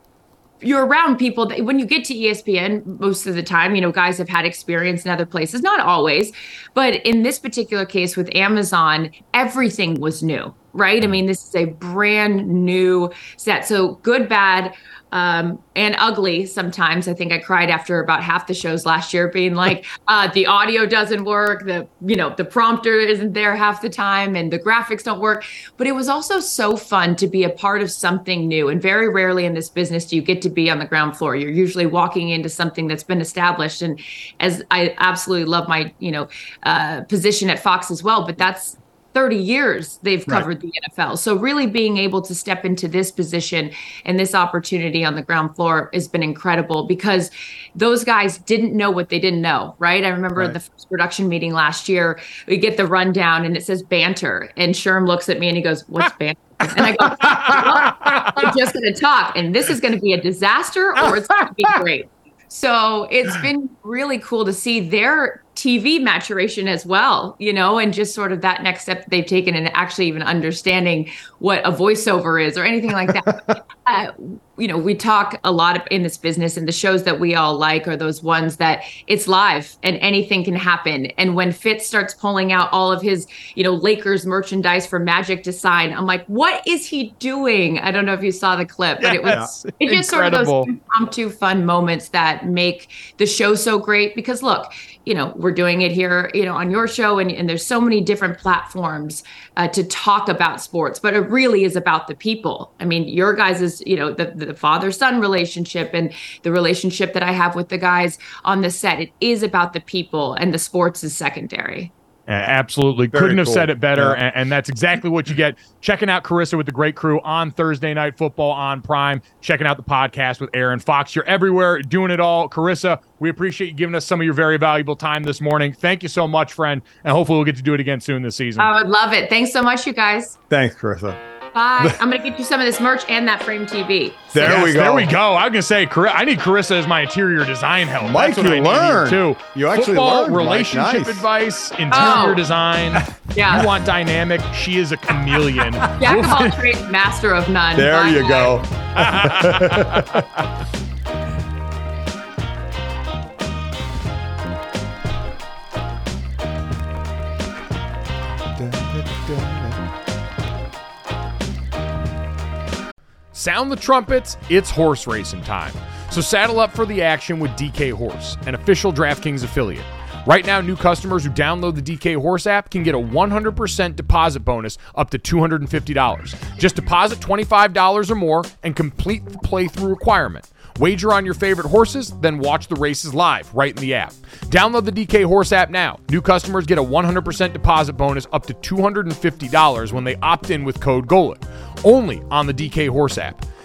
you're around people that when you get to ESPN, most of the time, you know, guys have had experience in other places, not always, but in this particular case with Amazon, everything was new, right? I mm-hmm. mean, this is a brand new set. So good, bad, um, and ugly sometimes. I think I cried after about half the shows last year, being like, uh, the audio doesn't work, the you know the prompter isn't there half the time, and the graphics don't work. But it was also so fun to be a part of something new. And very rarely in this business do you get to be on the ground floor. You're usually walking into something that's been established. And as I absolutely love my you know uh, position at Fox as well, but that's 30 years they've covered right. the NFL. So really being able to step into this position and this opportunity on the ground floor has been incredible because those guys didn't know what they didn't know, right? I remember right. the first production meeting last year, we get the rundown and it says banter and Sherm looks at me and he goes, "What's banter?" And I go, well, "I'm just going to talk and this is going to be a disaster or it's going to be great." So it's been really cool to see their TV maturation as well, you know, and just sort of that next step that they've taken and actually even understanding what a voiceover is or anything like that. uh, you know, we talk a lot in this business, and the shows that we all like are those ones that it's live and anything can happen. And when Fitz starts pulling out all of his, you know, Lakers merchandise for Magic to sign, I'm like, what is he doing? I don't know if you saw the clip, but it was it's just sort of those impromptu fun moments that make the show so great. Because look, you know, we're doing it here, you know, on your show, and, and there's so many different platforms uh, to talk about sports, but it really is about the people. I mean, your guys is, you know, the, the father son relationship and the relationship that I have with the guys on the set. It is about the people, and the sports is secondary. Absolutely. Very Couldn't have said it better. Yeah. And, and, that's exactly what you get. Checking out Charissa with the great crew on Thursday Night Football on Prime. Checking out the podcast with Erin Fox. You're everywhere doing it all. Charissa, we appreciate you giving us some of your very valuable time this morning. Thank you so much, friend. And hopefully we'll get to do it again soon this season. I would love it. Thanks so much, you guys. Thanks, Charissa. Bye. I'm gonna get you some of this merch and that frame TV. There yes, we go. There we go. I was gonna say, I need Charissa as my interior design help. Mike, That's you learn too. You actually Football, learned, relationship nice. advice, interior oh. design. yeah. You want dynamic? She is a chameleon. Jack of all trades, master of none. There Bye you go. Sound the trumpets, it's horse racing time. So saddle up for the action with DK Horse, an official DraftKings affiliate. Right now, new customers who download the DK Horse app can get a 100% deposit bonus up to $250. Just deposit $25 or more and complete the playthrough requirement. Wager on your favorite horses, then watch the races live right in the app. Download the DK Horse app now. New customers get a 100% deposit bonus up to $250 when they opt in with code GOLIT. Only on the DK Horse app.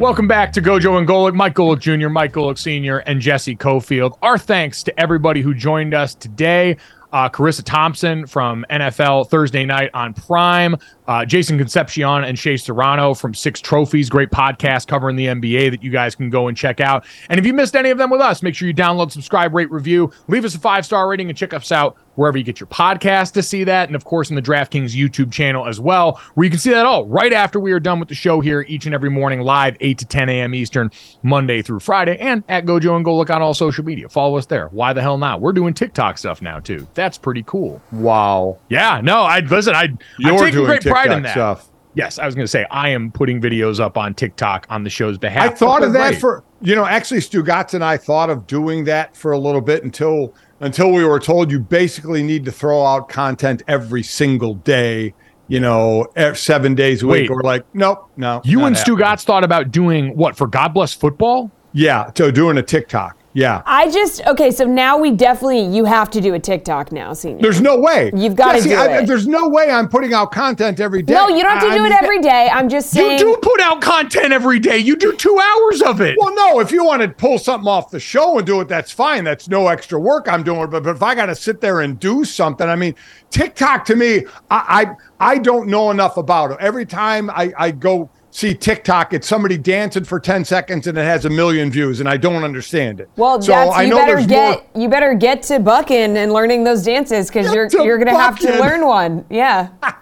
Welcome back to Gojo and Golic. Mike Golic Jr., Mike Golic Sr., and Jesse Cofield. Our thanks to everybody who joined us today. Uh, Charissa Thompson from NFL Thursday night on Prime, uh, Jason Concepcion and Shea Serrano from Six Trophies, great podcast covering the NBA that you guys can go and check out. And if you missed any of them with us, make sure you download, subscribe, rate, review, leave us a five star rating, and check us out wherever you get your podcast to see that. And of course, in the DraftKings YouTube channel as well, where you can see that all right after we are done with the show here each and every morning, live 8 to 10 a.m. Eastern, Monday through Friday, and at Gojo and Golic on all social media. Follow us there. Why the hell not? We're doing TikTok stuff now, too. That's pretty cool. Wow. Yeah, no, I listen, I, You're I'm taking doing great pride in TikTok that. stuff. Yes, I was going to say I am putting videos up on TikTok on the show's behalf. I thought oh, of that great. for you know actually Stugotz and I thought of doing that for a little bit until until we were told you basically need to throw out content every single day. You know, seven days a week. Wait. We're like, nope, no. You and Stu happening. Gatz thought about doing what for God Bless Football? Yeah, so doing a TikTok. Yeah, I just okay. So now we definitely you have to do a TikTok now, senior. there's no way. You've gotta Jesse, do I- it. There's no way I'm putting out content every day. no, you don't have to I do it every day. I'm just saying. You do put out content every day. You do two hours of it. Well, no, if you want to pull something off the show and do it, that's fine. That's no extra work I'm doing. But, but if I got to sit there and do something, I mean, TikTok to me, I I, I don't know enough about it. Every time I, I go see TikTok, it's somebody dancing for 10 seconds and it has a million views, and I don't understand it. well, so that's I you know better get more. you better get to bucking and learning those dances because you're to you're gonna have to learn one. Yeah.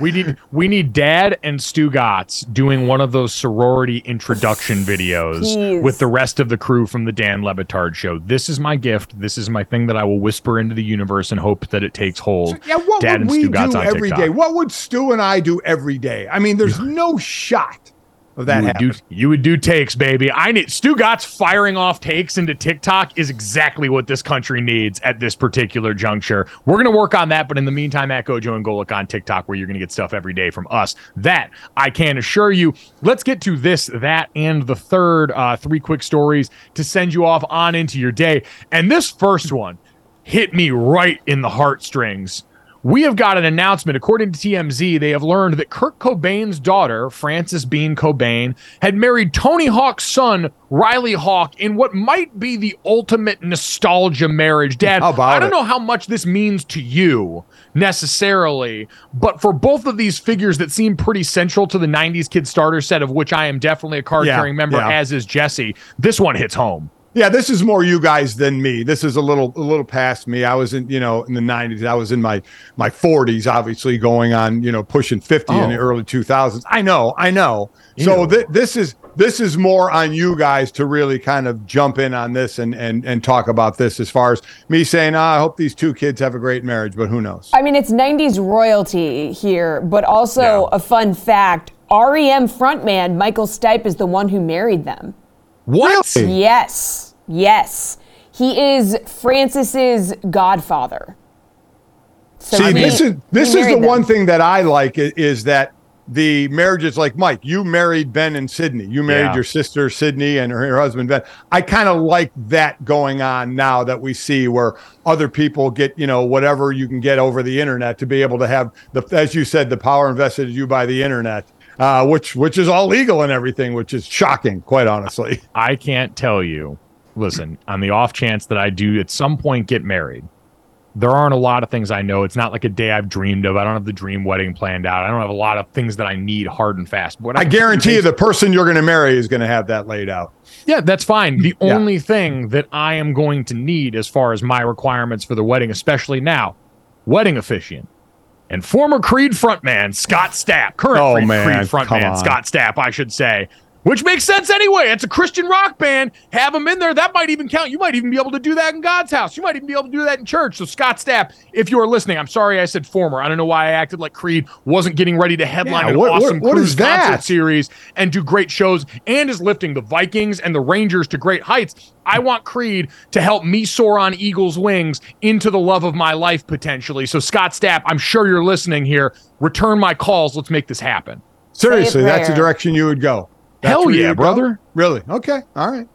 We need we need Dad and Stugotz doing one of those sorority introduction videos Please. with the rest of the crew from the Dan Le Batard show. This is my gift. This is my thing that I will whisper into the universe and hope that it takes hold. Yeah, what Dad would and we Stugotz do on every TikTok. day? What would Stu and I do every day? I mean, there's no shot of that you would, do, you would do takes, baby. I need Stugotz firing off takes into TikTok is exactly what this country needs at this particular juncture. We're gonna work on that, but in the meantime, at Gojo and Golic on TikTok, where you're gonna get stuff every day from us. That I can assure you. Let's get to this, that, and the third uh, three quick stories to send you off on into your day. And this first one hit me right in the heartstrings. We have got an announcement. According to TMZ, they have learned that Kurt Cobain's daughter, Frances Bean Cobain, had married Tony Hawk's son, Riley Hawk, in what might be the ultimate nostalgia marriage. Dad, How about I don't it? know how much this means to you necessarily, but for both of these figures that seem pretty central to the 90s kid starter set, of which I am definitely a card carrying Yeah, member, yeah. as is Jesse, this one hits home. Yeah, this is more you guys than me. This is a little a little past me. I was in, you know, in the 90s. I was in my my 40s obviously going on, you know, pushing 50 in the Oh. early 2000s. I know, I know. So Ew. th- this is this is more on you guys to really kind of jump in on this and and and talk about this as far as me saying, ah, I hope these two kids have a great marriage, but who knows? I mean, it's 90s royalty here, but also Yeah. a fun fact REM frontman Michael Stipe is the one who married them. What? Really? Yes, yes. He is Frances's godfather. So See, he- this is this is the married one thing that I like is that the marriages like Mike, you married Ben and Sydney. You married Yeah. your sister Sydney and her, her husband Ben. I kind of like that going on now that we see where other people get, you know, whatever you can get over the internet to be able to have the as you said, the power invested in you by the internet. Uh, which which is all legal and everything, which is shocking, quite honestly. I can't tell you. Listen, on the off chance that I do at some point get married, there aren't a lot of things I know. It's not like a day I've dreamed of. I don't have the dream wedding planned out. I don't have a lot of things that I need hard and fast. But I guarantee you, the person you're going to marry is going to have that laid out. Yeah, that's fine. The Yeah. only thing that I am going to need as far as my requirements for the wedding, especially now, wedding officiant and former Creed frontman Scott Stapp, current Oh, Creed, man, Creed frontman. Scott Stapp, I should say. Which makes sense anyway. It's a Christian rock band. Have them in there. That might even count. You might even be able to do that in God's house. You might even be able to do that in church. So, Scott Stapp, if you are listening, I'm sorry I said former. I don't know why I acted like Creed wasn't getting ready to headline Yeah, an what- what- awesome what cruise is that? concert series and do great shows and is lifting the Vikings and the Rangers to great heights. I want Creed to help me soar on eagle's wings into the love of my life potentially. So Scott Stapp, I'm sure you're listening here. Return my calls. Let's make this happen. Seriously, that's the direction you would go. That's Hell yeah, would go? brother. Really? Okay. All right.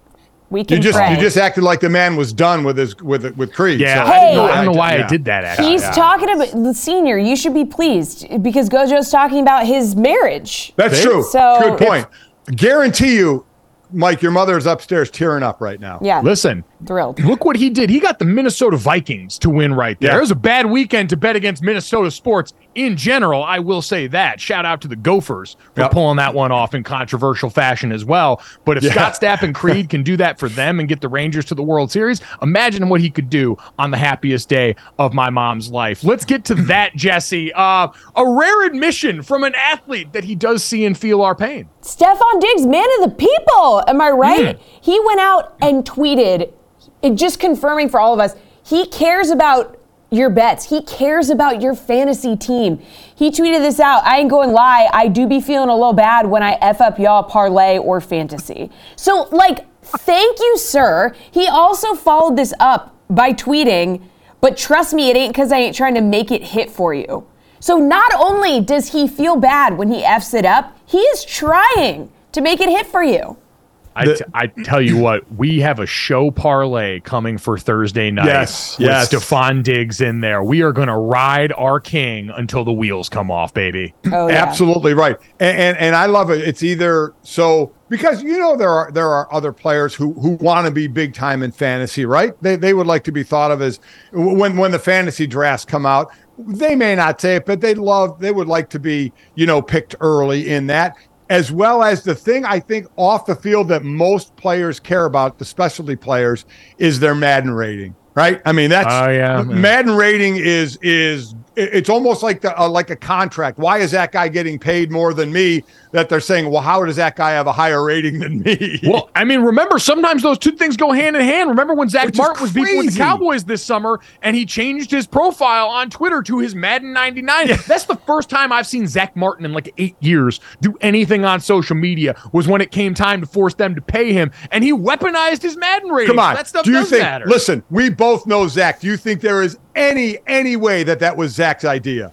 We can You just pray. you just acted like the man was done with his with with Creed. Yeah, so I, Hey! don't know, I don't know why I yeah. did that. Actually, He's Yeah. talking about the senior. You should be pleased because Gojo's talking about his marriage. That's See? true. So- Good point. Guarantee you, Mike, your mother is upstairs tearing up right now. Yeah, Listen, thrilled. Look what he did. He got the Minnesota Vikings to win right there. Yeah. It was a bad weekend to bet against Minnesota sports in general. I will say that. Shout out to the Gophers for Yep. pulling that one off in controversial fashion as well. But if Yeah. Scott Stapp and Creed can do that for them and get the Rangers to the World Series, imagine what he could do on the happiest day of my mom's life. Let's get to that, Jesse. Uh, a rare admission from an athlete that he does see and feel our pain. Stefon Diggs, man of the people. Am I right? He went out and tweeted, it just confirming for all of us, he cares about your bets. He cares about your fantasy team. He tweeted this out. I ain't going lie. I do be feeling a little bad when I F up y'all parlay or fantasy. So, like, thank you, sir. He also followed this up by tweeting, but trust me, it ain't because I ain't trying to make it hit for you. So not only does he feel bad when he F's it up, he is trying to make it hit for you. I, t- I tell you what, we have a show parlay coming for Thursday night. Yes, with yes. Stefon Diggs in there. We are going to ride our king until the wheels come off, baby. Oh, yeah. Absolutely right, and, and and I love it. It's either so because you know there are there are other players who who want to be big time in fantasy, right? They they would like to be thought of as when when the fantasy drafts come out. They may not say it, but they love they would like to be you know picked early in that. As well as the thing I think off the field that most players care about, the specialty players, is their Madden rating, right? I mean that's Oh, yeah. Madden rating is is it's almost like the uh, like a contract. Why is that guy getting paid more than me? That they're saying, well, how does that guy have a higher rating than me? Well, I mean, remember, sometimes those two things go hand in hand. Remember when Zack Which Martin was beefing with the. Cowboys this summer and he changed his profile on Twitter to his Madden 99? That's the first time I've seen Zack Martin in like eight years do anything on social media was when it came time to force them to pay him and he weaponized his Madden rating. Come on, That stuff do you does think? matter. Listen, we both know Zack. Do you think there is any any way that that was Zack's idea?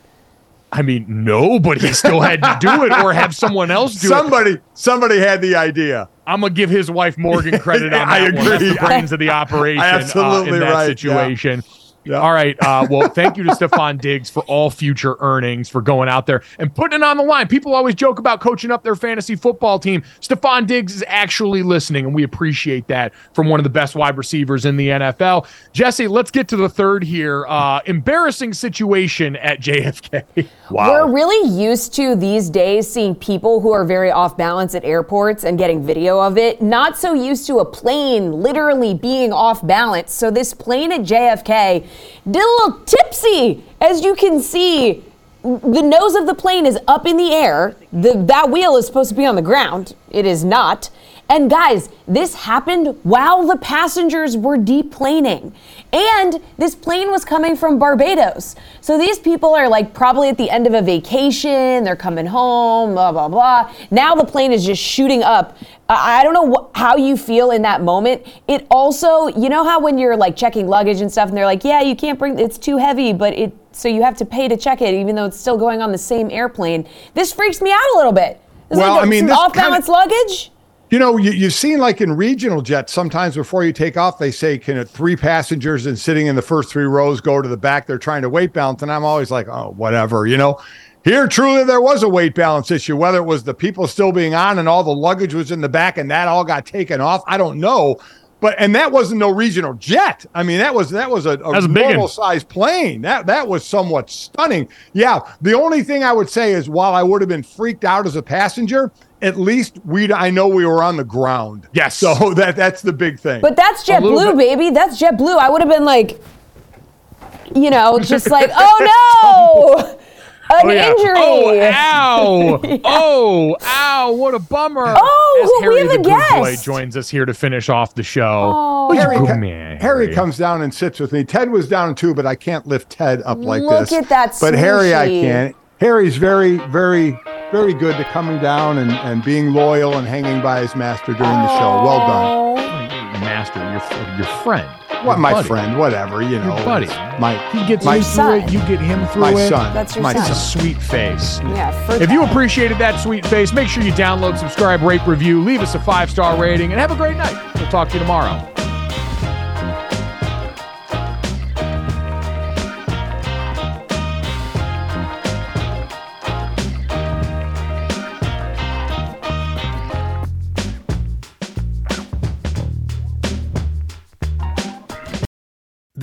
I mean, no, but he still had to do it or have someone else do it. Somebody somebody had the idea. I'm gonna give his wife Morgan credit on that I one. That's agree. the brains of the operation. uh, Absolutely in that right, situation. Yeah. All right. Uh, well, thank you to Stefon Diggs for all future earnings for going out there and putting it on the line. People always joke about coaching up their fantasy football team. Stefon Diggs is actually listening, and we appreciate that from one of the best wide receivers in the NFL. Jesse, let's get to the third here. Uh, embarrassing situation at JFK. Wow. We're really used to these days seeing people who are very off balance at airports and getting video of it. Not so used to a plane literally being off balance. So this plane at JFK did a little tipsy. As you can see, the nose of the plane is up in the air. The, that wheel is supposed to be on the ground. It is not. And guys, this happened while the passengers were deplaning. And this plane was coming from Barbados. So these people are like probably at the end of a vacation, they're coming home, blah, blah, blah. Now the plane is just shooting up. I don't know wh- how you feel in that moment. It also, you know how when you're like checking luggage and stuff and they're like, yeah, you can't bring, it's too heavy, but it, so you have to pay to check it even though it's still going on the same airplane. This freaks me out a little bit. It's Well, like I mean, this off balance luggage. You know, you, you've seen like in regional jets, sometimes before you take off, they say, can it, three passengers and sitting in the first three rows go to the back? They're trying to weight balance. And I'm always like, oh, whatever, you know. Here, truly, there was a weight balance issue, whether it was the people still being on and all the luggage was in the back and that all got taken off. I don't know. but and that wasn't no regional jet. I mean, that was that was a, a normal sized plane. That that was somewhat stunning. Yeah. The only thing I would say is while I would have been freaked out as a passenger, at least we I know we were on the ground. Yes. So that that's the big thing. But that's little JetBlue, baby. That's JetBlue. I would have been like, you know, just like, oh no, an Oh, yeah. injury. Oh, ow. Oh, ow. What a bummer. Oh, As who- we Harry have a the Good Boy guest. joins us here to finish off the show. Oh. Look Harry, co- man, Harry comes down and sits with me. Ted was down too, but I can't lift Ted up like Look this. Look at that But Harry, I smooshy. can. Harry's very, very, very good to coming down and, and being loyal and hanging by his master during the show. Well done. Oh. Master, your, your friend. What, Your my buddy. friend, whatever, you know. Your buddy. it's My, He gets my, you son. through it. You get him through my it. son. That's your my son. It's a sweet face. Yeah. For If you appreciated that sweet face, make sure you download, subscribe, rate, review, leave us a five star rating, and have a great night. We'll talk to you tomorrow.